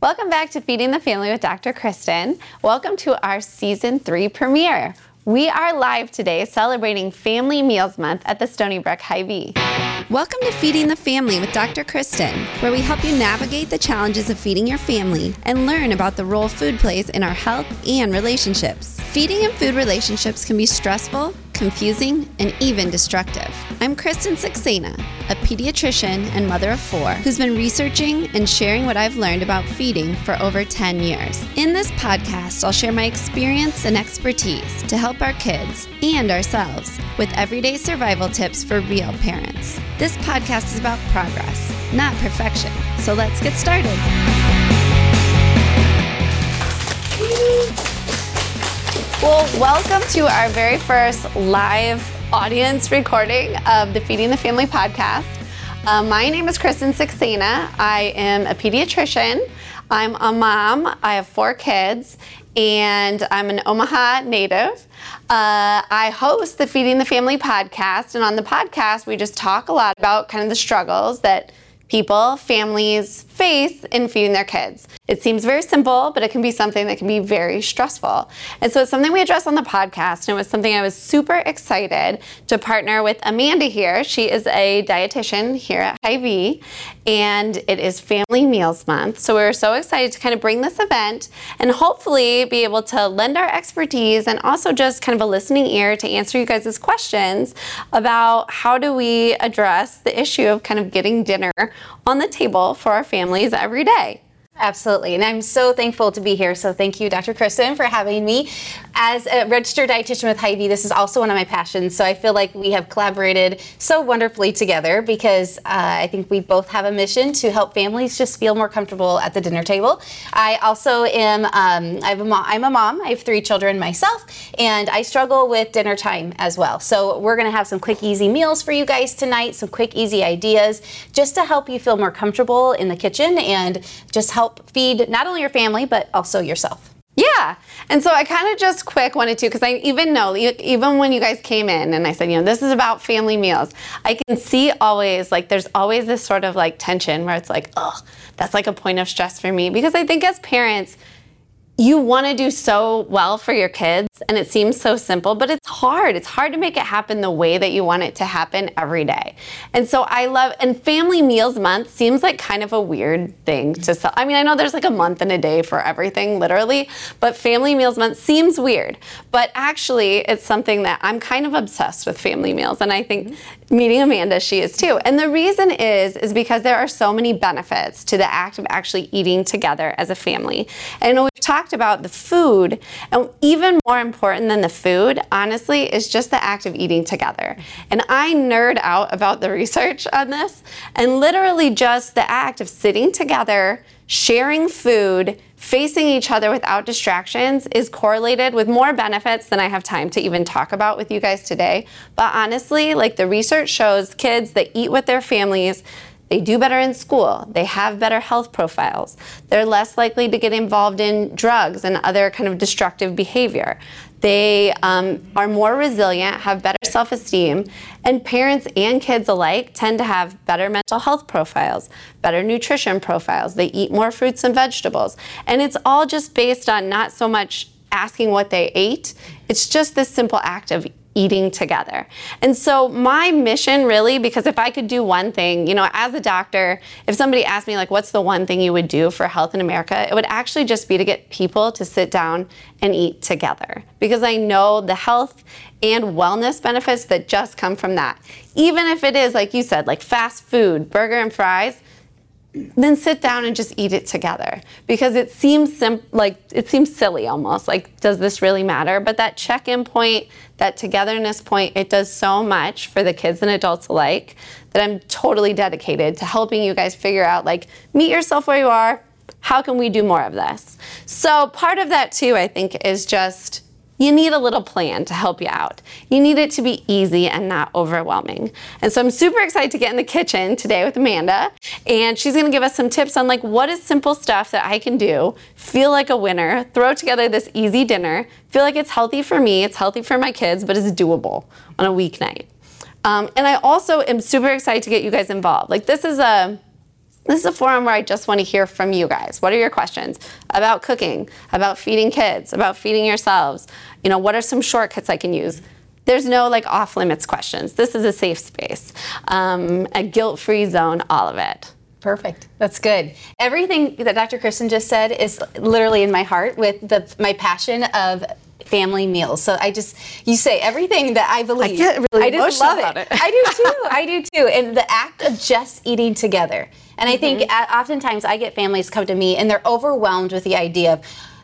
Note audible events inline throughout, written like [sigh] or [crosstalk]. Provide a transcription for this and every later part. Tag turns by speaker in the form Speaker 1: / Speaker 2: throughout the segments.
Speaker 1: Welcome back to Feeding the Family with Dr. Kristen. Welcome to our season three premiere. We are live today celebrating Family Meals Month at the Stony Brook Hy-Vee. Welcome to Feeding the Family with Dr. Kristen, where we help you navigate the challenges of feeding your family and learn about the role food plays in our health and relationships. Feeding and food relationships can be stressful, confusing, and even destructive. I'm Kristen Saxena, a pediatrician and mother of four who's been researching and sharing what I've learned about feeding for over 10 years. In this podcast, I'll share my experience and expertise to help our kids and ourselves with everyday survival tips for real parents. This podcast is about progress, not perfection. So let's get started. Well, welcome to our very first live audience recording of the Feeding the Family podcast. Uh, my name is Kristen Saxena. I am a pediatrician. I'm a mom. I have four kids, and I'm an Omaha native. Uh, I host the Feeding the Family podcast, and on the podcast, we just talk a lot about kind of the struggles that people, families face in feeding their kids. It seems very simple, but it can be something that can be very stressful. And so it's something we address on the podcast, and it was something I was super excited to partner with Amanda here. She is a dietitian here at Hy-Vee, and it is Family Meals Month. So we are so excited to kind of bring this event and hopefully be able to lend our expertise and also just kind of a listening ear to answer you guys' questions about how do we address the issue of kind of getting dinner on the table for our families every day.
Speaker 2: Absolutely. And I'm so thankful to be here. So thank you, Dr. Kristen, for having me. As a registered dietitian with Hy-Vee, this is also one of my passions. So I feel like we have collaborated so wonderfully together because uh, I think we both have a mission to help families just feel more comfortable at the dinner table. I also am, um, I have a mom, I'm a mom. I have three children myself, and I struggle with dinner time as well. So we're going to have some quick, easy meals for you guys tonight, some quick, easy ideas just to help you feel more comfortable in the kitchen and just help help feed not only your family, but also yourself.
Speaker 1: Yeah. And so I kind of just quick wanted to, because I even know, even when you guys came in and I said, you know, this is about family meals, I can see always, like, there's always this sort of like tension where it's like, oh, that's like a point of stress for me. Because I think as parents, you want to do so well for your kids and it seems so simple but it's hard. It's hard to make it happen the way that you want it to happen every day. And so i love and family meals month seems like kind of a weird thing to sell. I mean i know there's like a month and a day for everything literally but family meals month seems weird. But actually it's something that i'm kind of obsessed with family meals. And i think meeting amanda she is too. And the reason is is because there are so many benefits to the act of actually eating together as a family. And we've talked about the food, and even more important than the food, honestly, is just the act of eating together. And I nerd out about the [laughs] research on this, and literally just the act of sitting together, sharing food, facing each other without distractions is correlated with more benefits than I have time to even talk about with you guys today. But honestly, like the research shows, kids that eat with their families they do better in school. They have better health profiles. They're less likely to get involved in drugs and other kind of destructive behavior. They um, are more resilient, have better self esteem, and parents and kids alike tend to have better mental health profiles, better nutrition profiles. They eat more fruits and vegetables. And it's all just based on not so much asking what they ate, it's just this simple act of eating together. And so my mission really, because if I could do one thing, you know, as a doctor, if somebody asked me like, what's the one thing you would do for health in America? It would actually just be to get people to sit down and eat together because I know the health and wellness benefits that just come from that. Even if it is, like you said, like fast food, burger and fries, then sit down and just eat it together. Because it seems sim- like it seems silly almost like does this really matter? But that check-in point that togetherness point it does so much for the kids and adults alike that i'm totally dedicated to helping you guys figure out like meet yourself where you are. How can we do more of this? So part of that too i think is just you need a little plan to help you out. You need it to be easy and not overwhelming. And so I'm super excited to get in the kitchen today with Amanda, and she's gonna give us some tips on like what is simple stuff that I can do, feel like a winner, throw together this easy dinner, feel like it's healthy for me, it's healthy for my kids, but it's doable on a weeknight. Um, and I also am super excited to get you guys involved. Like this is a This is a forum where I just want to hear from you guys. What are your questions about cooking, about feeding kids, about feeding yourselves? You know, what are some shortcuts I can use? There's no like off limits questions. This is a safe space, um, a guilt free zone, all of it.
Speaker 2: Perfect. That's good. Everything that Dr. Kristen just said is literally in my heart with the my passion of family meals. So I just you say everything that I believe. I
Speaker 1: get really
Speaker 2: I just
Speaker 1: emotional
Speaker 2: love
Speaker 1: about
Speaker 2: it.
Speaker 1: it.
Speaker 2: I do [laughs] too. I do too. And the act of just eating together. And I think
Speaker 1: Mm-hmm.
Speaker 2: oftentimes I get families come to me and they're overwhelmed with the idea of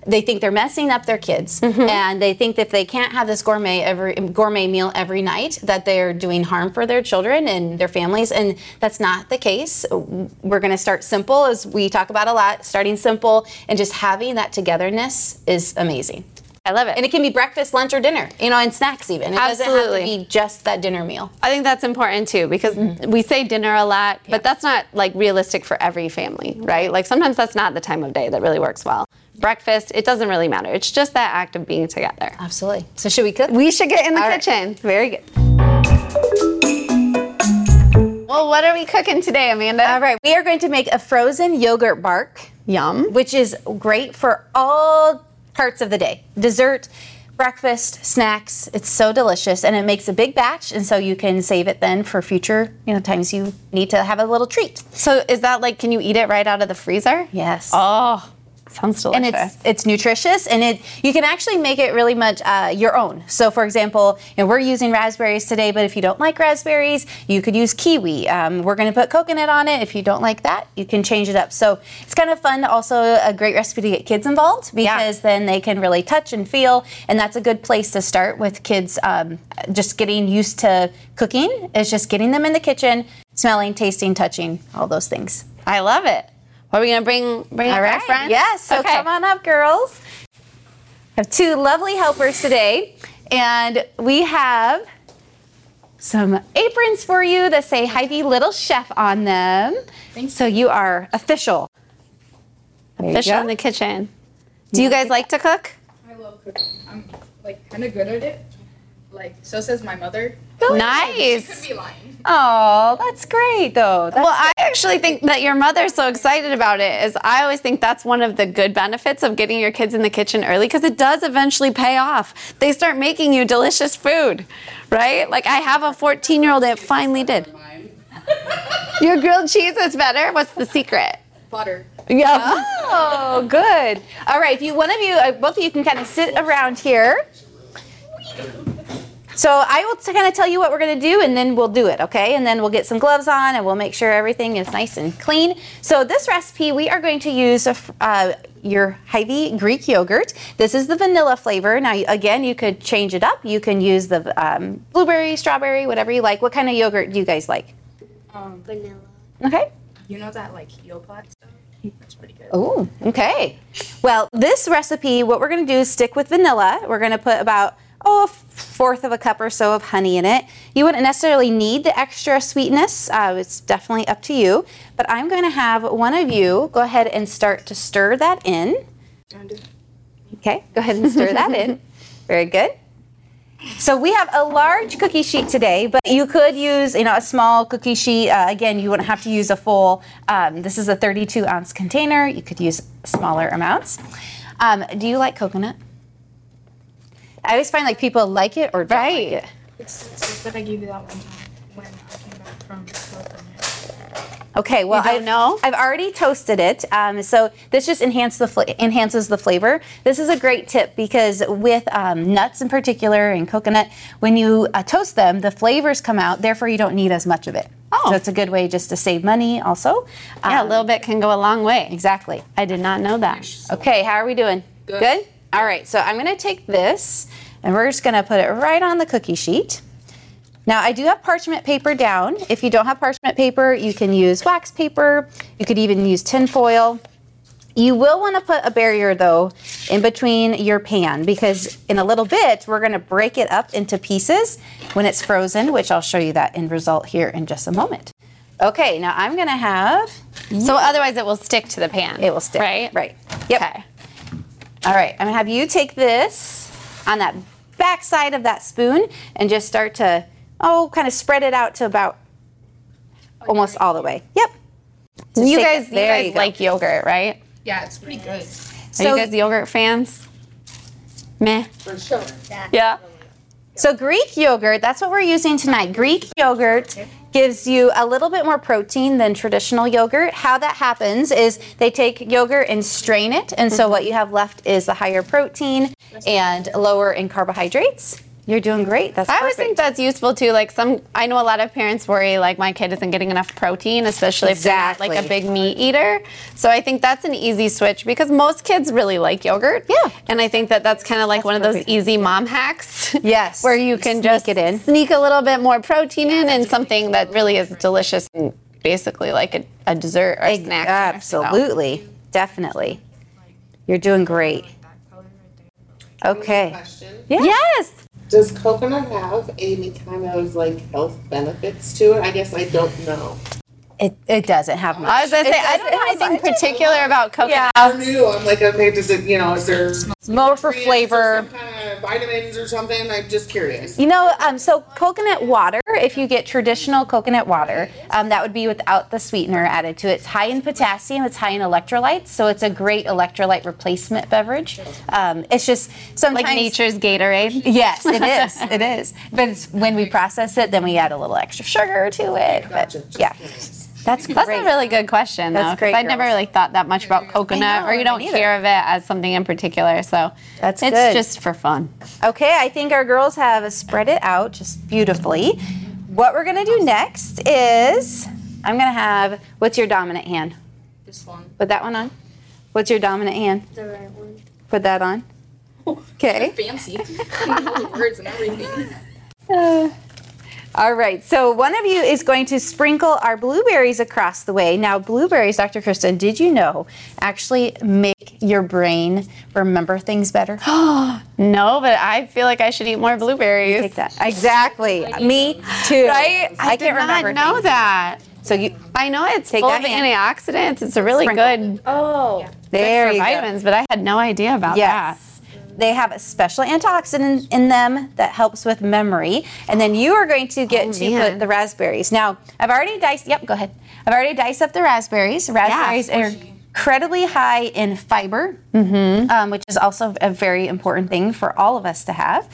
Speaker 2: they think they're messing up their kids.
Speaker 1: Mm-hmm.
Speaker 2: and they think that if they can't have this gourmet every gourmet meal every night that they're doing harm for their children and their families. And that's not the case. We're going to start simple as we talk about a lot. Starting simple and just having that togetherness is amazing
Speaker 1: I love it.
Speaker 2: and it can be breakfast lunch or dinner you know and snacks even it doesn't have
Speaker 1: Absolutely.
Speaker 2: to be just that dinner meal
Speaker 1: I think that's important too because mm-hmm. we say dinner a lot, but that's not like realistic for every family, right? Like sometimes that's not the time of day that really works well. Breakfast, it doesn't really matter. It's just that act of being together.
Speaker 2: absolutely so should we cook
Speaker 1: We should get in the
Speaker 2: All right.
Speaker 1: kitchen.
Speaker 2: very good
Speaker 1: Well, what are we cooking today, Amanda?
Speaker 2: all right we are going to make a frozen yogurt bark
Speaker 1: Yum.
Speaker 2: which is great for all parts of the day dessert, breakfast, snacks. It's so delicious and it makes a big batch, and so you can save it then for future you know times you need to have a little treat.
Speaker 1: So is that like, can you eat it right out of the freezer?
Speaker 2: Yes.
Speaker 1: Oh, sounds delicious.
Speaker 2: and it's it's nutritious and it you can actually make it really much uh, your own. So for example you know, we're using raspberries today but if you don't like raspberries you could use kiwi. Um, we're going to put coconut on it. If you don't like that you can change it up. So it's kind of fun also a great recipe to get kids involved because then they can really touch and feel and that's a good place to start with kids um, just getting used to cooking is just getting them in the kitchen smelling tasting touching all those things.
Speaker 1: I love it. What are we gonna bring? Bring up
Speaker 2: all
Speaker 1: our
Speaker 2: right.
Speaker 1: friends?
Speaker 2: Yes. So
Speaker 1: Okay.
Speaker 2: come on up, girls. I have two lovely helpers today, and we have some aprons for you that say Hy-Vee Little Chef on them. So you are official. There you
Speaker 1: Fish
Speaker 2: go.
Speaker 1: in the kitchen. Do you guys like to cook?
Speaker 3: I love cooking. I'm like kind of good at it. Like so says my mother.
Speaker 1: Nice.
Speaker 3: She could be lying.
Speaker 2: Oh, that's great, though. That's
Speaker 1: Well, I actually think that your mother's so excited about it is I always think that's one of the good benefits of getting your kids in the kitchen early because it does eventually pay off. They start making you delicious food, right? Like I have a 14 year old that finally did. Your grilled cheese is better. What's the secret?
Speaker 3: Butter.
Speaker 1: Yeah.
Speaker 2: Oh, good. All right, if you one of you, uh, both of you can kind of sit around here. So I will kind of tell you what we're going to do, and then we'll do it, okay? And then we'll get some gloves on, and we'll make sure everything is nice and clean. So this recipe, we are going to use a uh, your Hy-Vee Greek yogurt. This is the vanilla flavor. Now, again, you could change it up. You can use the um, blueberry, strawberry, whatever you like. What kind of yogurt do you guys like?
Speaker 3: Um,
Speaker 4: Vanilla.
Speaker 2: Okay.
Speaker 3: you know that like Yoplait stuff? That's pretty good.
Speaker 2: Oh, okay. Well, this recipe, what we're going to do is stick with vanilla. We're going to put about oh, a fourth of a cup or so of honey in it. You wouldn't necessarily need the extra sweetness. Uh, it's definitely up to you. But I'm going to have one of you go ahead and start to stir that in. Okay, go ahead and stir that in. [laughs] Very good. So we have a large cookie sheet today, but you could use, you know, a small cookie sheet. Uh, again, you wouldn't have to use a full. Um, this is a 32 ounce container. You could use smaller amounts. Um, do you like coconut? I always find like people like it or don't
Speaker 1: Right.
Speaker 2: like it.
Speaker 3: It's, it's like I gave you that one time when I came back from California.
Speaker 2: Okay, well, I
Speaker 1: know?
Speaker 2: I've already toasted it, um, so this just enhance the fla- enhances the flavor. This is a great tip because with um, nuts in particular and coconut, when you uh, toast them, the flavors come out. Therefore, you don't need as much of it.
Speaker 1: Oh.
Speaker 2: so it's a good way just to save money. Also,
Speaker 1: Yeah, a
Speaker 2: Um,
Speaker 1: little bit can go a long way.
Speaker 2: exactly.
Speaker 1: I did not know that.
Speaker 2: Okay, how are we doing?
Speaker 3: Good.
Speaker 2: All right, so I'm going to take this and we're just going to put it right on the cookie sheet. Now, I do have parchment paper down. If you don't have parchment paper, you can use wax paper. You could even use tin foil. You will want to put a barrier though in between your pan because in a little bit we're going to break it up into pieces when it's frozen, which I'll show you that end result here in just a moment. Okay, now I'm going to have
Speaker 1: So otherwise it will stick to the pan.
Speaker 2: it will stick.
Speaker 1: Right?
Speaker 2: Right. Yep.
Speaker 1: Okay.
Speaker 2: All right, I'm gonna have you take this on that back side of that spoon and just start to, oh, kind of spread it out to about oh, almost all the way. Yep. to
Speaker 1: You guys, you guys
Speaker 2: you
Speaker 1: like yogurt, right?
Speaker 3: Yeah, it's pretty good.
Speaker 1: Are
Speaker 2: So-
Speaker 1: you guys yogurt fans? Meh.
Speaker 4: For sure.
Speaker 1: Yeah.
Speaker 2: So Greek yogurt, that's what we're using tonight. Greek yogurt gives you a little bit more protein than traditional yogurt. How that happens is they take yogurt and strain it, and so mm-hmm. what you have left is the higher protein and lower in carbohydrates. You're doing great. That's
Speaker 1: I always think that's useful too. Like some, I know a lot of parents worry like my kid isn't getting enough protein, especially if they're not like a big meat eater. So I think that's an easy switch because most kids really like yogurt.
Speaker 2: Yeah.
Speaker 1: And I think that that's kind of like
Speaker 2: That's
Speaker 1: one of those
Speaker 2: perfect.
Speaker 1: easy mom hacks.
Speaker 2: Yes. [laughs]
Speaker 1: where you can
Speaker 2: Sneak
Speaker 1: just
Speaker 2: it in.
Speaker 1: sneak a little bit more protein in and something that really is delicious and basically like a, a dessert or a
Speaker 2: Ex-
Speaker 1: snack. So-
Speaker 2: Absolutely, definitely. You're doing great. Okay. Yeah.
Speaker 1: Yes.
Speaker 4: Does coconut have any kind of like health benefits to it? I guess I don't know.
Speaker 2: It, it doesn't have much.
Speaker 1: I was gonna say I don't know
Speaker 2: have
Speaker 1: anything particular about coconut.
Speaker 4: I'm new. I'm like, okay, does it, you know, is there
Speaker 2: More for
Speaker 4: nutrients or
Speaker 2: flavor.
Speaker 4: Some kind of vitamins or something? I'm just curious.
Speaker 2: You know, um, so coconut water, if you get traditional coconut water, um, that would be without the sweetener added to it. It's high in potassium, it's high in electrolytes, so it's a great electrolyte replacement beverage. Um, it's just sometimes.
Speaker 1: Like nature's Gatorade.
Speaker 2: Yes, it is. It [laughs] is. But it's, when we process it, then we add a little extra sugar to it. But,
Speaker 4: Gotcha. Just
Speaker 2: yeah.
Speaker 4: Curious.
Speaker 2: That's
Speaker 1: That's a really good question, though.
Speaker 2: That's
Speaker 1: 'cause
Speaker 2: great,
Speaker 1: I never really thought that much about coconut,
Speaker 2: know,
Speaker 1: or you don't hear of it as something in particular. So
Speaker 2: That's
Speaker 1: it's
Speaker 2: good.
Speaker 1: just for fun.
Speaker 2: Okay, I think our girls have spread it out just beautifully. What we're gonna do next is I'm gonna have what's your dominant hand?
Speaker 3: This one.
Speaker 2: Put that one on. What's your dominant hand?
Speaker 5: The right one.
Speaker 2: Put that on. [laughs] Okay.
Speaker 3: Fancy. All [laughs] the words and everything. [laughs]
Speaker 2: All right, so one of you is going to sprinkle our blueberries across the way. Now, blueberries, Dr. Kristen, did you know actually make your brain remember things better? [gasps] [gasps]
Speaker 1: No, but I feel like I should eat more blueberries.
Speaker 2: Take that. Exactly. Me too.
Speaker 1: Right?
Speaker 2: I,
Speaker 1: did
Speaker 2: can't
Speaker 1: not
Speaker 2: remember.
Speaker 1: know
Speaker 2: things.
Speaker 1: that.
Speaker 2: So you
Speaker 1: I know it's
Speaker 2: Take
Speaker 1: full of
Speaker 2: hand.
Speaker 1: antioxidants. It's a really
Speaker 2: Sprinkle.
Speaker 1: good,
Speaker 5: Oh.
Speaker 2: there
Speaker 1: for
Speaker 2: you go.
Speaker 1: vitamins, but I had no idea about that.
Speaker 2: They have a special antioxidant in them that helps with memory. And then you are going to get
Speaker 1: Oh,
Speaker 2: to
Speaker 1: man.
Speaker 2: put the raspberries. Now, I've already diced, yep, go ahead. I've already diced up the raspberries. Raspberries are incredibly high in fiber, um, which is also a very important thing for all of us to have.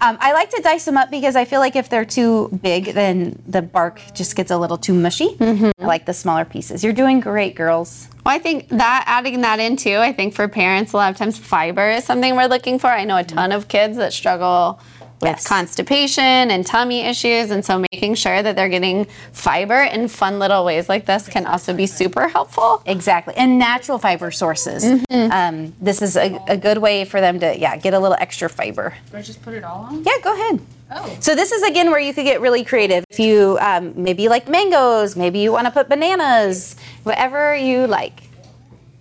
Speaker 2: Um, I like to dice them up because I feel like if they're too big, then the bark just gets a little too mushy. I like the smaller pieces. You're doing great, girls.
Speaker 1: Well, I think that adding that in too, I think for parents, a lot of times fiber is something we're looking for. I know a ton of kids that struggle with
Speaker 2: Yes.
Speaker 1: constipation and tummy issues, and so making sure that they're getting fiber in fun little ways like this can also be super helpful.
Speaker 2: Exactly, and natural fiber sources. Um, this is a, a good way for them to, yeah, get a little extra fiber.
Speaker 3: Do I just put it all on?
Speaker 2: Yeah, go ahead.
Speaker 3: Oh.
Speaker 2: So this is again where you could get really creative. If you um, maybe you like mangoes, maybe you want to put bananas, whatever you like.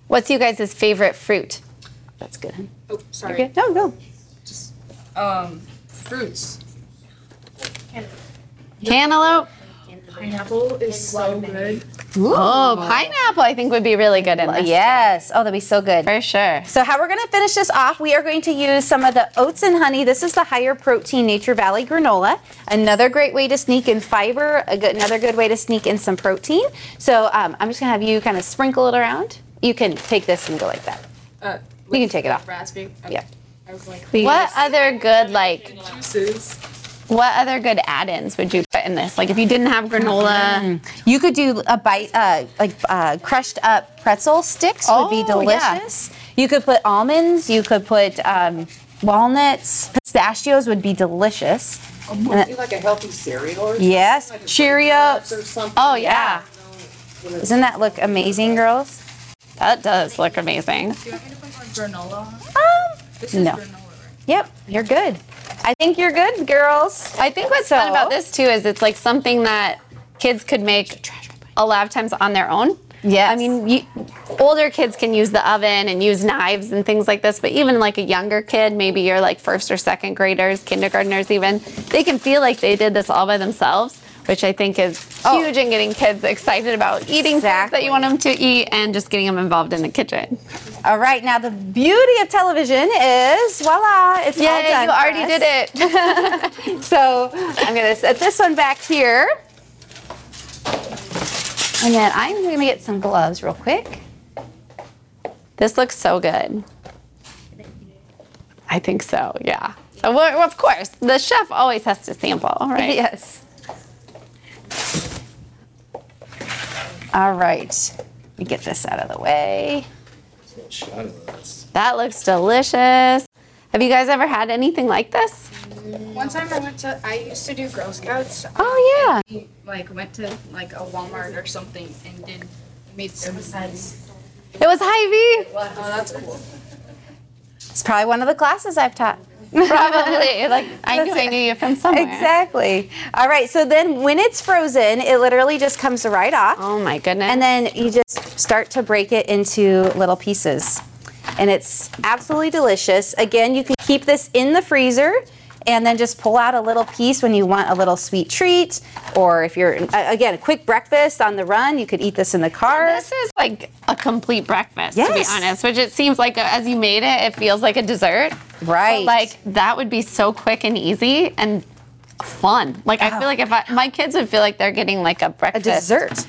Speaker 1: What's you guys' favorite fruit?
Speaker 2: That's good.
Speaker 3: Oh, sorry.
Speaker 2: Okay, no, go.
Speaker 3: Just um, fruits.
Speaker 1: Cantaloupe.
Speaker 3: Pineapple is so good.
Speaker 1: Oh, pineapple, I think would be really good in this.
Speaker 2: Yes. Oh, that'd be so good.
Speaker 1: For sure.
Speaker 2: So how we're going to finish this off, we are going to use some of the oats and honey. This is the higher protein Nature Valley granola. Another great way to sneak in fiber, a good, another good way to sneak in some protein. So um, I'm just going to have you kind of sprinkle it around. You can take this and go like that.
Speaker 3: Uh,
Speaker 2: You can take it off.
Speaker 3: raspberry. Okay.
Speaker 2: Yeah.
Speaker 3: I was like,
Speaker 1: What other good like
Speaker 3: juices.
Speaker 1: what other good add-ins would you put in this? Like if you didn't have granola,
Speaker 2: You could do a bite, uh, like uh, crushed up pretzel sticks would be
Speaker 1: Oh, yeah.
Speaker 2: delicious. You could put almonds. You could put um, walnuts. Pistachios would be delicious.
Speaker 4: Would it like a healthy cereal or something?
Speaker 2: Yes,
Speaker 4: Like
Speaker 2: Cheerios.
Speaker 4: or something?
Speaker 1: oh yeah,
Speaker 2: Doesn't that look amazing, girls?
Speaker 1: that does look amazing.
Speaker 3: Do you want me to put more granola? on? This is
Speaker 2: no.
Speaker 3: granola, right?
Speaker 2: Yep, you're good. I think you're good, girls.
Speaker 1: I think what's
Speaker 2: So-
Speaker 1: fun about this too is it's like something that kids could make a lot of times on their own.
Speaker 2: Yeah.
Speaker 1: I mean, you, older kids can use the oven and use knives and things like this, but even like a younger kid, maybe you're like first or second graders, kindergartners even, they can feel like they did this all by themselves, which I think is
Speaker 2: Oh.
Speaker 1: huge in getting kids excited about eating things that you want them to eat and just getting them involved in the kitchen.
Speaker 2: All right, now the beauty of television is voila, it's all
Speaker 1: Yay,
Speaker 2: done.
Speaker 1: you already
Speaker 2: us.
Speaker 1: did it. [laughs] [laughs]
Speaker 2: So I'm gonna set this one back here. And then I'm going to get some gloves real quick.
Speaker 1: This looks so good. I think so, yeah. So, well, of course, the chef always has to sample, right?
Speaker 2: Yes. All right. Let me get this out of the way.
Speaker 1: That looks delicious. Have you guys ever had anything like this?
Speaker 3: One time I went to, I used to do Girl Scouts.
Speaker 1: Oh, yeah.
Speaker 3: Like went to like a Walmart or something and did made some.
Speaker 1: It was Hy-Vee.
Speaker 3: Oh, that's cool.
Speaker 2: It's probably one of the classes I've taught. [laughs]
Speaker 1: Probably. Like, I knew I knew you from somewhere.
Speaker 2: Exactly. All right. So then when it's frozen, it literally just comes right off.
Speaker 1: Oh, my goodness.
Speaker 2: And then you just start to break it into little pieces. And it's absolutely delicious. Again, you can keep this in the freezer and then just pull out a little piece when you want a little sweet treat. Or if you're, again, a quick breakfast on the run, you could eat this in the car.
Speaker 1: This is like a complete breakfast, to be honest. Which it seems like as you made it, it feels like a dessert.
Speaker 2: Right.
Speaker 1: Like that would be so quick and easy and fun. Like I feel like if I, my kids would feel like they're getting like a
Speaker 2: a
Speaker 1: breakfast
Speaker 2: dessert.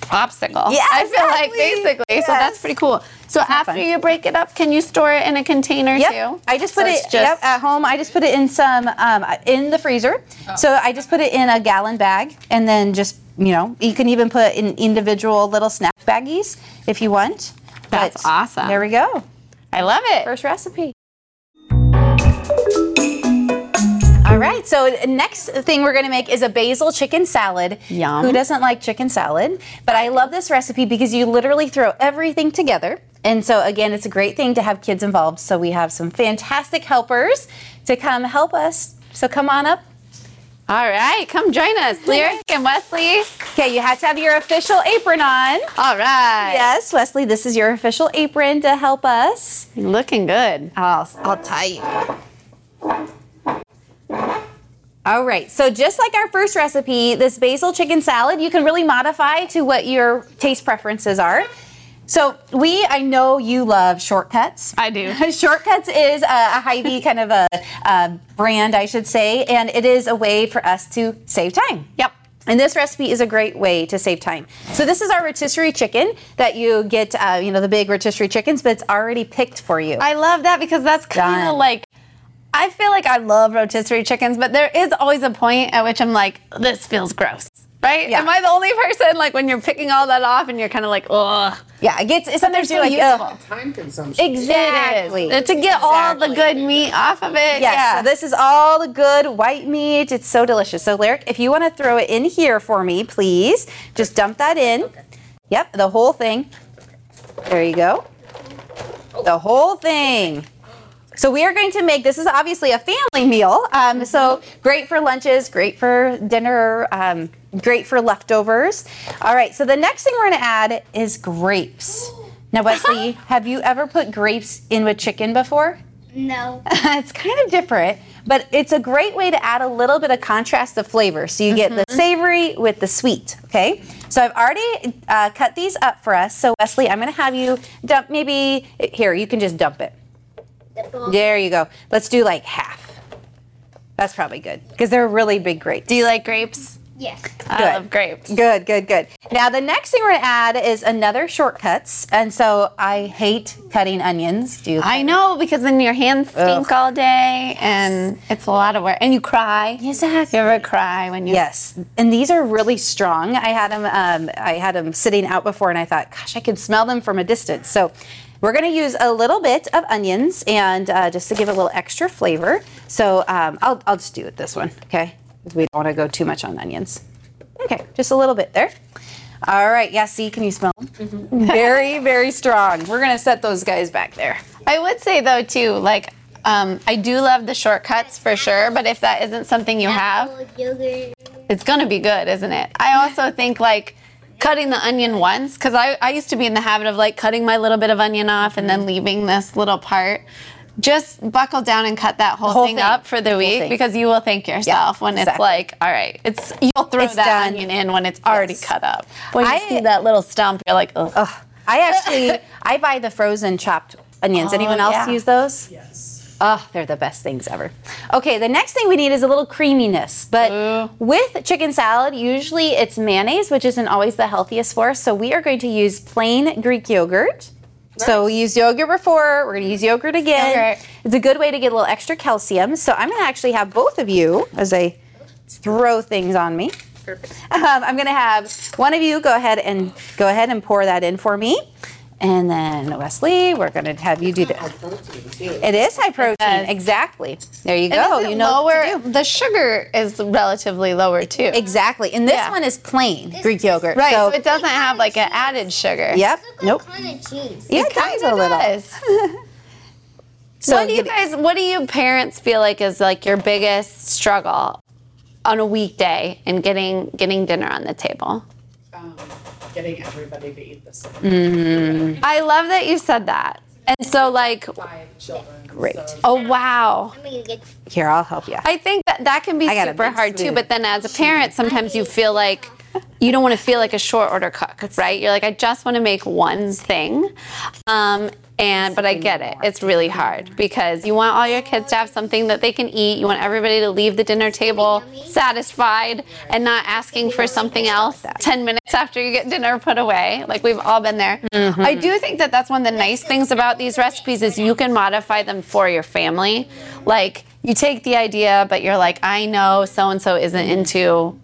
Speaker 1: popsicle.
Speaker 2: Yeah,
Speaker 1: I feel like basically. So that's pretty cool. So after
Speaker 2: fun.
Speaker 1: you break it up, can you store it in a container
Speaker 2: Yep.
Speaker 1: too?
Speaker 2: I just
Speaker 1: So
Speaker 2: put it yep, at home. I just put it in some um, in the freezer. So I just put it in a gallon bag, and then just you know you can even put in individual little snack baggies if you want.
Speaker 1: That's
Speaker 2: But
Speaker 1: awesome.
Speaker 2: There we go.
Speaker 1: I love it.
Speaker 2: First recipe. All right, so next thing we're gonna make is a basil chicken salad.
Speaker 1: Yum.
Speaker 2: Who doesn't like chicken salad? But I love this recipe because you literally throw everything together. And so again, it's a great thing to have kids involved. So we have some fantastic helpers to come help us. So come on up.
Speaker 1: All right, come join us, Lyric and Wesley.
Speaker 2: Okay, you have to have your official apron on.
Speaker 1: All right.
Speaker 2: Yes, Wesley, this is your official apron to help us.
Speaker 1: You're Looking good.
Speaker 2: I'll, I'll tie you. All right, so just like our first recipe, this basil chicken salad, you can really modify to what your taste preferences are. So we, I know you love shortcuts.
Speaker 1: I do. [laughs]
Speaker 2: Shortcuts is a, a Hy-Vee kind of a, a brand, I should say, and it is a way for us to save time.
Speaker 1: Yep.
Speaker 2: And this recipe is a great way to save time. So this is our rotisserie chicken that you get, uh, you know, the big rotisserie chickens, but it's already picked for you.
Speaker 1: I love that because that's kind of like I feel like I love rotisserie chickens, but there is always a point at which I'm like, this feels gross. Right?
Speaker 2: Yeah.
Speaker 1: Am I the only person like when you're picking all that off and you're kind of like, ugh.
Speaker 2: yeah, it gets It's sometimes
Speaker 1: so
Speaker 2: you're like,
Speaker 1: useful.
Speaker 2: ugh.
Speaker 4: Time consumption.
Speaker 2: Exactly.
Speaker 1: It is. To get all the good meat off of it.
Speaker 2: Yes,
Speaker 1: yeah.
Speaker 2: so this is all the good white meat. It's so delicious. So, Lyric, if you want to throw it in here for me, please, just dump that in. Yep, the whole thing. There you go. The whole thing. So we are going to make this is obviously a family meal. Um, so great for lunches, great for dinner, um, great for leftovers. All right. So the next thing we're going to add is grapes. Now, Wesley, [laughs] have you ever put grapes in with chicken before?
Speaker 5: No. [laughs]
Speaker 2: it's kind of different, but it's a great way to add a little bit of contrast of flavor. So you get the savory with the sweet. Okay. So I've already uh, cut these up for us. So Wesley, I'm going to have you dump maybe here. You can just dump it. There you go. Let's do like half. That's probably good because they're really big grapes.
Speaker 1: Do you like grapes?
Speaker 5: Yes.
Speaker 1: I love grapes.
Speaker 2: Good, good, good. Now the next thing we're gonna add is another shortcuts, and so I hate cutting onions. Do you?
Speaker 1: I know because then your hands stink all day and it's a lot of work. And you cry.
Speaker 2: Exactly.
Speaker 1: You ever cry when you
Speaker 2: Yes, and these are really strong. I had them. Um, I had them sitting out before, and I thought, gosh, I could smell them from a distance. So, we're going to use a little bit of onions, and uh, just to give it a little extra flavor. So, um, I'll I'll just do it this one, okay? 'Cause we don't want to go too much on onions. Okay, just a little bit there. All right. Yeah. See, can you smell them? [laughs] very, very strong. We're going to set those guys back there.
Speaker 1: I would say though too, like um, I do love the shortcuts for sure, but if that isn't something you have, it's gonna be good, isn't it? I also think like cutting the onion once, because I, I used to be in the habit of like cutting my little bit of onion off and then mm. leaving this little part. Just buckle down and cut that whole,
Speaker 2: whole
Speaker 1: thing,
Speaker 2: thing.
Speaker 1: up for the week because you will thank yourself when
Speaker 2: exactly.
Speaker 1: it's like, all right, it's you'll throw
Speaker 2: It's
Speaker 1: that
Speaker 2: done.
Speaker 1: onion in when it's already
Speaker 2: Yes.
Speaker 1: cut up. When you
Speaker 2: I-
Speaker 1: see that little stump, you're like, ugh. [laughs]
Speaker 2: I actually I buy the frozen chopped onions.
Speaker 1: Oh,
Speaker 2: Anyone else
Speaker 1: yeah.
Speaker 2: use those?
Speaker 6: Yes.
Speaker 2: Oh, they're the best things ever. Okay, the next thing we need is a little creaminess. But with chicken salad, usually it's mayonnaise, which isn't always the healthiest for us. So we are going to use plain Greek yogurt. So we used yogurt before. We're going to use yogurt again.
Speaker 1: Yogurt.
Speaker 2: It's a good way to get a little extra calcium. So I'm going to actually have both of you as I throw things on me.
Speaker 3: Perfect.
Speaker 2: Um, I'm gonna have one of you go ahead and go ahead and pour that in for me, and then Wesley, we're gonna have you do
Speaker 4: High
Speaker 2: that.
Speaker 4: protein too.
Speaker 2: It is high protein,
Speaker 1: does.
Speaker 2: exactly. There you
Speaker 1: And
Speaker 2: go.
Speaker 1: is
Speaker 2: You know what to
Speaker 1: lower.
Speaker 2: do.
Speaker 1: The sugar is relatively lower too.
Speaker 2: Exactly, and this
Speaker 1: Yeah.
Speaker 2: one is plain Greek yogurt.
Speaker 1: Right, so,
Speaker 2: So,
Speaker 1: it doesn't have like an added sugar.
Speaker 2: yep.
Speaker 5: Looks
Speaker 2: Nope.
Speaker 5: like kind of cheese.
Speaker 2: Yeah, it does
Speaker 1: Kinda
Speaker 2: a little.
Speaker 1: does. [laughs]
Speaker 2: So
Speaker 1: what do you
Speaker 2: get-
Speaker 1: guys? What do you parents feel like is like your biggest struggle on a weekday in getting getting dinner on the table?
Speaker 3: Um, getting everybody to eat the same.
Speaker 1: I love that you said that. And so, like,
Speaker 3: Five children.
Speaker 2: Great.
Speaker 3: So
Speaker 1: oh wow,
Speaker 5: I'm gonna get
Speaker 2: Here, I'll help you.
Speaker 1: I think that that can be
Speaker 2: I
Speaker 1: super
Speaker 2: big
Speaker 1: hard too. But then, as a parent, sometimes you feel like you don't want to feel like a short order cook, right? You're like, I just want to make one thing, um, and but I get it. It's really hard because you want all your kids to have something that they can eat. You want everybody to leave the dinner table satisfied and not asking for something else 10 minutes after you get dinner put away. Like we've all been there. I do think that that's one of the nice things about these recipes is you can modify them for your family. Like you take the idea, but you're like, I know so and so isn't into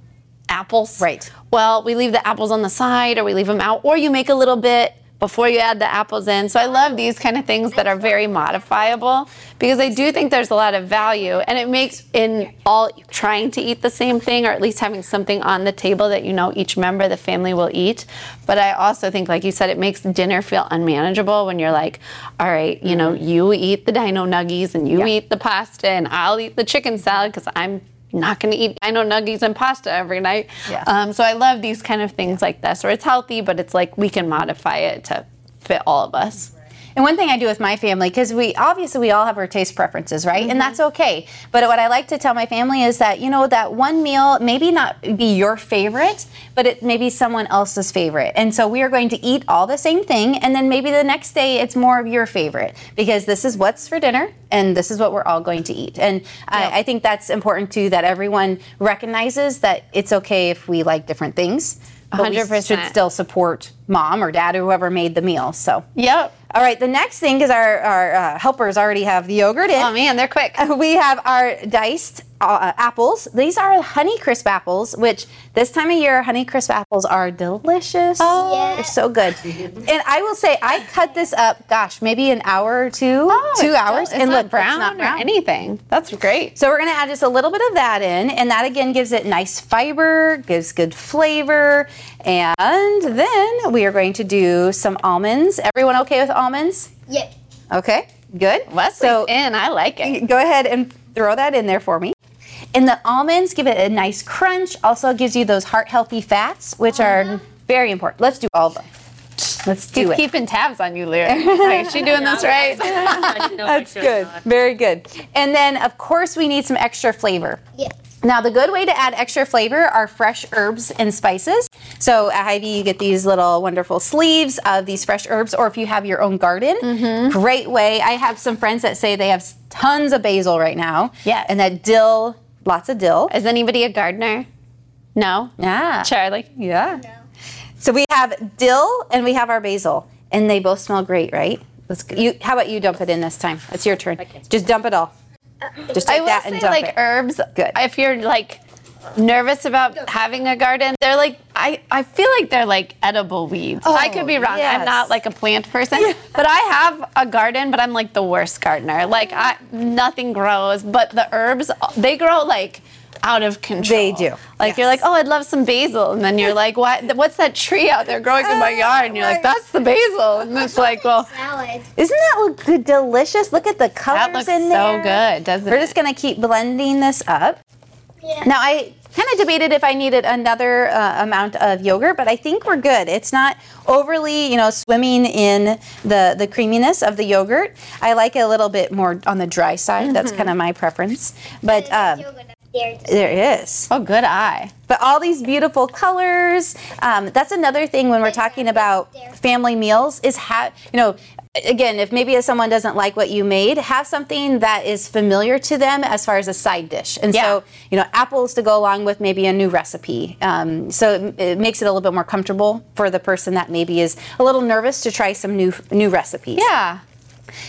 Speaker 1: apples.
Speaker 2: Right.
Speaker 1: Well, we leave the apples on the side or we leave them out, or you make a little bit before you add the apples in. So I love these kind of things that are very modifiable because I do think there's a lot of value and it makes in all trying to eat the same thing or at least having something on the table that you know each member of the family will eat. But I also think, like you said, it makes dinner feel unmanageable when you're like, all right, you know, mm-hmm. you eat the dino nuggies and you eat the pasta and I'll eat the chicken salad because I'm not going to eat dino nuggies and pasta every night.
Speaker 2: Yeah.
Speaker 1: Um, so I love these kind of things like this, where it's healthy, but it's like we can modify it to fit all of us.
Speaker 2: And one thing I do with my family, because we obviously we all have our taste preferences, right? And that's okay. But what I like to tell my family is that you know that one meal maybe not be your favorite, but it may be someone else's favorite. And so we are going to eat all the same thing, and then maybe the next day it's more of your favorite because this is what's for dinner, and this is what we're all going to eat. And I, I think that's important too that everyone recognizes that it's okay if we like different things. But we
Speaker 1: 100%.
Speaker 2: should still support mom or dad or whoever made the meal. So.
Speaker 1: Yep.
Speaker 2: All right, the next thing is our, our uh, helpers already have the yogurt in.
Speaker 1: Oh man, they're quick. [laughs]
Speaker 2: we have our diced uh, apples. These are Honey Crisp apples, which this time of year, Honey Crisp apples are delicious. Oh,
Speaker 5: Yeah.
Speaker 2: they're so good. and I will say, I cut this up, gosh, maybe an hour or two,
Speaker 1: Oh,
Speaker 2: two
Speaker 1: it's
Speaker 2: hours.
Speaker 1: still-
Speaker 2: and
Speaker 1: it's
Speaker 2: look,
Speaker 1: brown,
Speaker 2: it's not brown.
Speaker 1: or anything. That's great.
Speaker 2: So we're gonna add just a little bit of that in, and that again gives it nice fiber, gives good flavor, and then we are going to do some almonds. Everyone okay with almonds?
Speaker 5: Yeah.
Speaker 2: Okay, good.
Speaker 1: Wesley's
Speaker 2: so
Speaker 1: in. I like it.
Speaker 2: go ahead and throw that in there for me. And the almonds give it a nice crunch. Also gives you those heart healthy fats, which are very important. Let's do all of them. Let's do
Speaker 1: He's
Speaker 2: it.
Speaker 1: keeping tabs on you, Lyra. [laughs] Like, is she doing this right? [laughs] [laughs]
Speaker 2: That's good. Very good. And then, of course, we need some extra flavor.
Speaker 5: Yeah.
Speaker 2: Now, the good way to add extra flavor are fresh herbs and spices. So at Hy-Vee, you get these little wonderful sleeves of these fresh herbs, or if you have your own garden,
Speaker 1: Mm-hmm.
Speaker 2: great way. I have some friends that say they have tons of basil right now.
Speaker 1: Yeah.
Speaker 2: And that dill, lots of dill.
Speaker 1: Is anybody a gardener? No.
Speaker 2: Yeah.
Speaker 1: Charlie.
Speaker 2: Yeah. So we have dill and we have our basil, and they both smell great, right? Let's. You. How about you dump it in this time? It's your turn. Just dump it all. Uh, Just
Speaker 1: I
Speaker 2: take
Speaker 1: will
Speaker 2: that
Speaker 1: say,
Speaker 2: and dump it.
Speaker 1: I will say like
Speaker 2: it.
Speaker 1: herbs.
Speaker 2: Good.
Speaker 1: If you're like nervous about having a garden, they're like I. I feel like they're like edible weeds. Oh, I could be wrong.
Speaker 2: yes.
Speaker 1: I'm not like a plant person, but I have a garden. But I'm like the worst gardener. Like I, nothing grows, but the herbs they grow like out of control.
Speaker 2: They do,
Speaker 1: Like you're like, oh, I'd love some basil, and then you're like, what? What's that tree out there growing in my oh yard? And you're like, that's the basil, and it's like, well,
Speaker 5: Salad.
Speaker 2: Isn't that look delicious? Look at the colors
Speaker 1: that looks
Speaker 2: in
Speaker 1: so
Speaker 2: there.
Speaker 1: good, doesn't
Speaker 2: We're
Speaker 1: it?
Speaker 2: just gonna keep blending this up.
Speaker 5: Yeah.
Speaker 2: Now I kind of debated if I needed another uh, amount of yogurt, but I think we're good. It's not overly, you know, swimming in the the creaminess of the yogurt. I like it a little bit more on the dry side. That's kind of my preference. But
Speaker 5: There's
Speaker 2: um,
Speaker 5: yogurt
Speaker 2: there is.
Speaker 1: oh, good eye.
Speaker 2: But all these beautiful colors. Um, that's another thing when we're talking about family meals is how you know again, if maybe if someone doesn't like what you made, have something that is familiar to them as far as a side dish. And
Speaker 1: Yeah.
Speaker 2: so, you know, apples to go along with maybe a new recipe. Um, so it, it makes it a little bit more comfortable for the person that maybe is a little nervous to try some new new recipes.
Speaker 1: Yeah.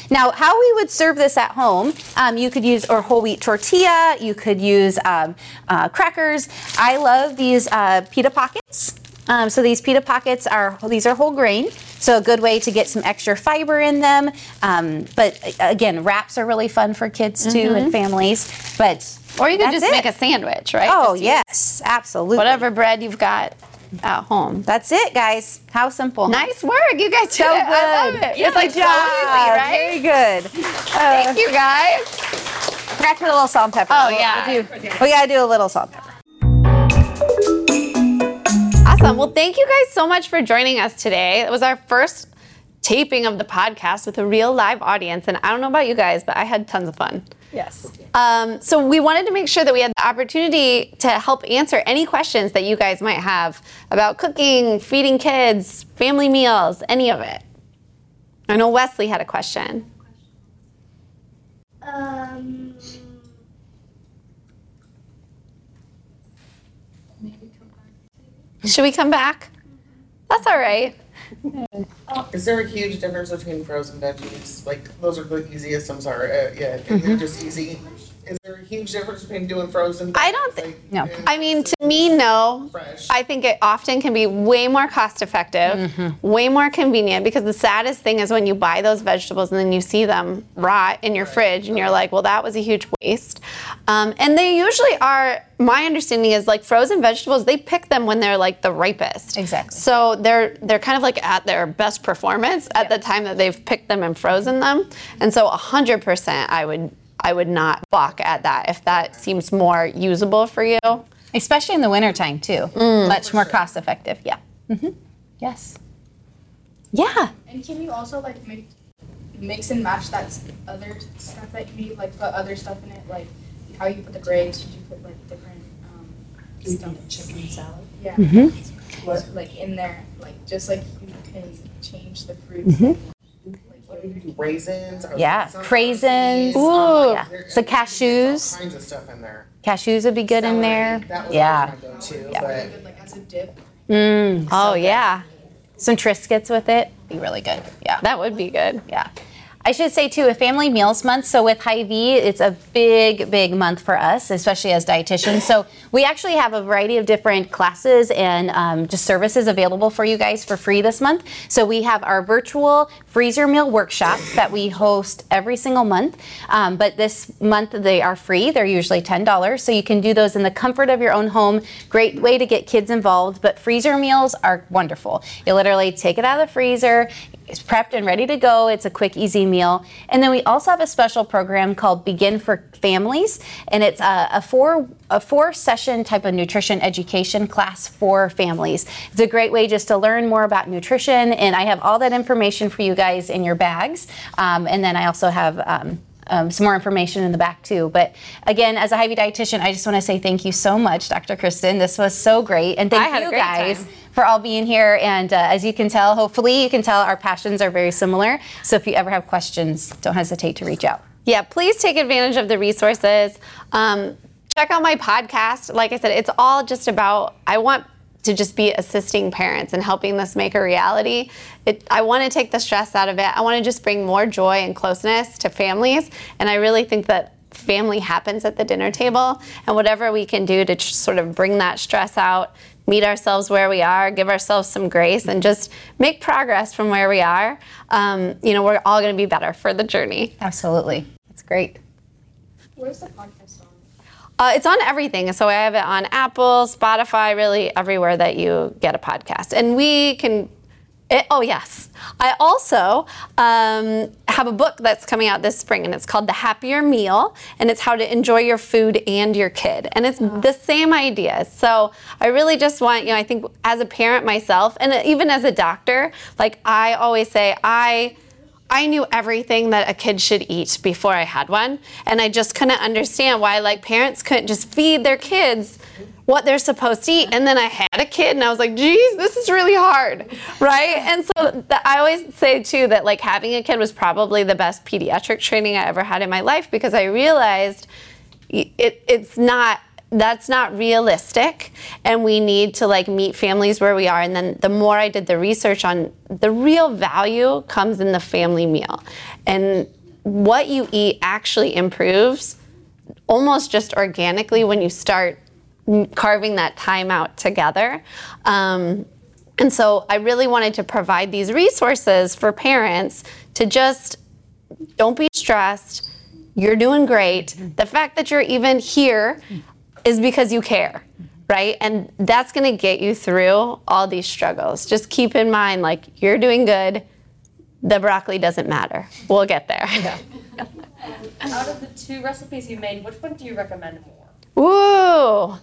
Speaker 2: Now, how we would serve this at home, um, you could use or whole wheat tortilla, you could use um, uh, crackers. I love these uh, pita pockets. Um, so these pita pockets are these are whole grain, so a good way to get some extra fiber in them. Um, but uh, again, wraps are really fun for kids too and families. But
Speaker 1: Or you could just make a sandwich, right?
Speaker 2: Oh
Speaker 1: Just
Speaker 2: yes, absolutely.
Speaker 1: Whatever bread you've got at home.
Speaker 2: That's it, guys. How simple.
Speaker 1: Nice work. You guys
Speaker 2: So
Speaker 1: did
Speaker 2: good.
Speaker 1: it. I love it. It's like so easy, right?
Speaker 2: Very good.
Speaker 1: Thank you guys.
Speaker 2: Forgot to put a little salt and pepper.
Speaker 1: Oh, yeah.
Speaker 2: we'll do- we gotta do a little salt and pepper.
Speaker 1: Awesome. Well, thank you guys so much for joining us today. It was our first taping of the podcast with a real live audience. And I don't know about you guys, but I had tons of fun.
Speaker 2: Yes.
Speaker 1: Um, so we wanted to make sure that we had the opportunity to help answer any questions that you guys might have about cooking, feeding kids, family meals, any of it. I know Wesley had a question.
Speaker 5: Um,
Speaker 1: Should we come back? That's all right.
Speaker 4: Is there a huge difference between frozen veggies? Like those are the easiest. I'm sorry. Uh, yeah, they're just easy. Is there a huge difference between doing frozen?
Speaker 1: I don't think,
Speaker 4: like,
Speaker 2: No.
Speaker 1: I mean, to me, no.
Speaker 4: Fresh.
Speaker 1: I think it often can be way more cost effective, way more convenient because the saddest thing is when you buy those vegetables and then you see them rot in your fridge and you're like, well, that was a huge waste. Um, and they usually are, my understanding is like frozen vegetables, they pick them when they're like the ripest.
Speaker 2: Exactly.
Speaker 1: So they're they're kind of like at their best performance at the time that they've picked them and frozen them. And so 100% I would I would not balk at that if that seems more usable for you.
Speaker 2: Especially in the wintertime too. Much more cost effective. Yeah. hmm Yes.
Speaker 1: Yeah.
Speaker 3: And can you also like make mix and match that other stuff that you need, like put other stuff in it, like how you put the grapes? Did you put like different um, stuff?
Speaker 6: chicken salad.
Speaker 3: Yeah. What, like in there, like just like you can change the fruits. Like, what are you
Speaker 4: raisins. I was
Speaker 2: Yeah.
Speaker 4: thinking
Speaker 2: Craisins.
Speaker 4: sunflower
Speaker 1: Ooh.
Speaker 2: Yeah.
Speaker 4: seeds.
Speaker 2: So
Speaker 4: There's
Speaker 2: cashews.
Speaker 4: All kinds of stuff in there.
Speaker 2: Cashews would be good in there.
Speaker 4: Celery, That was
Speaker 2: Yeah.
Speaker 4: always my go-to.
Speaker 2: Yeah.
Speaker 4: But
Speaker 3: good like as a dip?
Speaker 2: Mm.
Speaker 1: Oh yeah.
Speaker 2: Some Triscuits with it. Be really good. Yeah.
Speaker 1: That would be good.
Speaker 2: Yeah. I should say too, a family meals month. So with Hy-Vee, it's a big, big month for us, especially as dietitians. So we actually have a variety of different classes and um, just services available for you guys for free this month. So we have our virtual freezer meal workshops that we host every single month. Um, but this month they are free. They're usually ten dollars, so you can do those in the comfort of your own home. Great way to get kids involved. But freezer meals are wonderful. You literally take it out of the freezer. It's prepped and ready to go. It's a quick, easy meal. And then we also have a special program called Begin for Families, and it's a, a four a four session type of nutrition education class for families. It's a great way just to learn more about nutrition, and I have all that information for you guys in your bags. Um, and then I also have. Um, um, some more information in the back too. But again, as a Hy-Vee dietitian, I just want to say thank you so much, Dr. Kristen. This was so great, and thank
Speaker 1: I had a
Speaker 2: you guys
Speaker 1: time.
Speaker 2: For all being here. And uh, as you can tell, hopefully you can tell our passions are very similar. So if you ever have questions, don't hesitate to reach out.
Speaker 1: Yeah, please take advantage of the resources. Um, check out my podcast. Like I said, it's all just about, I want to just be assisting parents and helping this make a reality. It, I want to take the stress out of it. I want to just bring more joy and closeness to families. And I really think that family happens at the dinner table. And whatever we can do to sort of bring that stress out, meet ourselves where we are, give ourselves some grace, and just make progress from where we are, um, you know, we're all going to be better for the journey.
Speaker 2: Absolutely. That's great.
Speaker 3: Where's the podcast on?
Speaker 1: Uh, it's on everything. So I have it on Apple, Spotify, really everywhere that you get a podcast. And we can. It, oh yes, I also um, have a book that's coming out this spring, and it's called The Happier Meal, and it's how to enjoy your food and your kid, and it's ah. the same ideas. So I really just want you know, I think as a parent myself, and uh, even as a doctor, like I always say, I I knew everything that a kid should eat before I had one, and I just couldn't understand why like parents couldn't just feed their kids what they're supposed to eat. And then I had a kid and I was like, geez, this is really hard. Right. And so I always say too that like having a kid was probably the best pediatric training I ever had in my life because I realized it, it's not that's not realistic and we need to like meet families where we are and then the more i did the research on the real value comes in the family meal and what you eat actually improves almost just organically when you start carving that time out together. Um, and so I really wanted to provide these resources for parents to just don't be stressed. You're doing great. The fact that you're even here is because you care, right? And that's going to get you through all these struggles. Just keep in mind, like, you're doing good. The broccoli doesn't matter. We'll get there. [laughs]
Speaker 6: Out of the two recipes you made, which one do you recommend more?
Speaker 1: Ooh.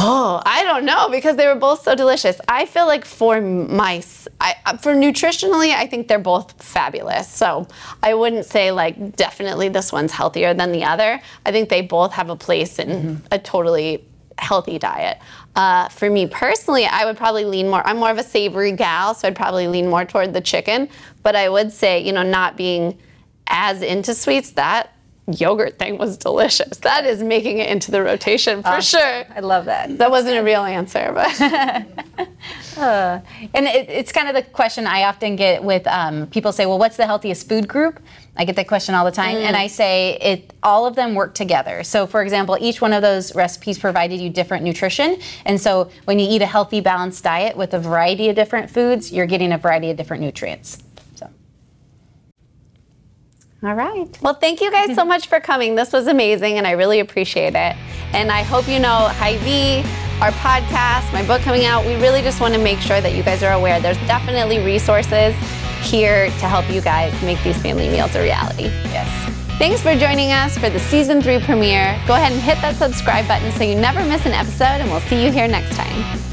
Speaker 1: Oh, I don't know because they were both so delicious. I feel like for mice, I, uh, for nutritionally, I think they're both fabulous. So I wouldn't say like definitely this one's healthier than the other. I think they both have a place in a totally healthy diet. Uh, for me personally, I would probably lean more. I'm more of a savory gal, so I'd probably lean more toward the chicken. But I would say, you know, not being as into sweets, that yogurt thing was delicious. That is making it into the rotation for sure.
Speaker 2: I love that.
Speaker 1: That wasn't a real answer, but [laughs]
Speaker 2: And it, it's kind of the question I often get with um, people say, well, what's the healthiest food group? I get that question all the time. And I say, it all of them work together. So, for example, each one of those recipes provided you different nutrition. And so, when you eat a healthy, balanced diet with a variety of different foods, you're getting a variety of different nutrients.
Speaker 1: All right. Well, thank you guys so [laughs] much for coming. This was amazing, and I really appreciate it. And I hope you know Hy-Vee, our podcast, my book coming out. We really just want to make sure that you guys are aware. There's definitely resources here to help you guys make these family meals a reality.
Speaker 2: yes.
Speaker 1: Thanks for joining us for the season three premiere. Go ahead and hit that subscribe button so you never miss an episode, and we'll see you here next time.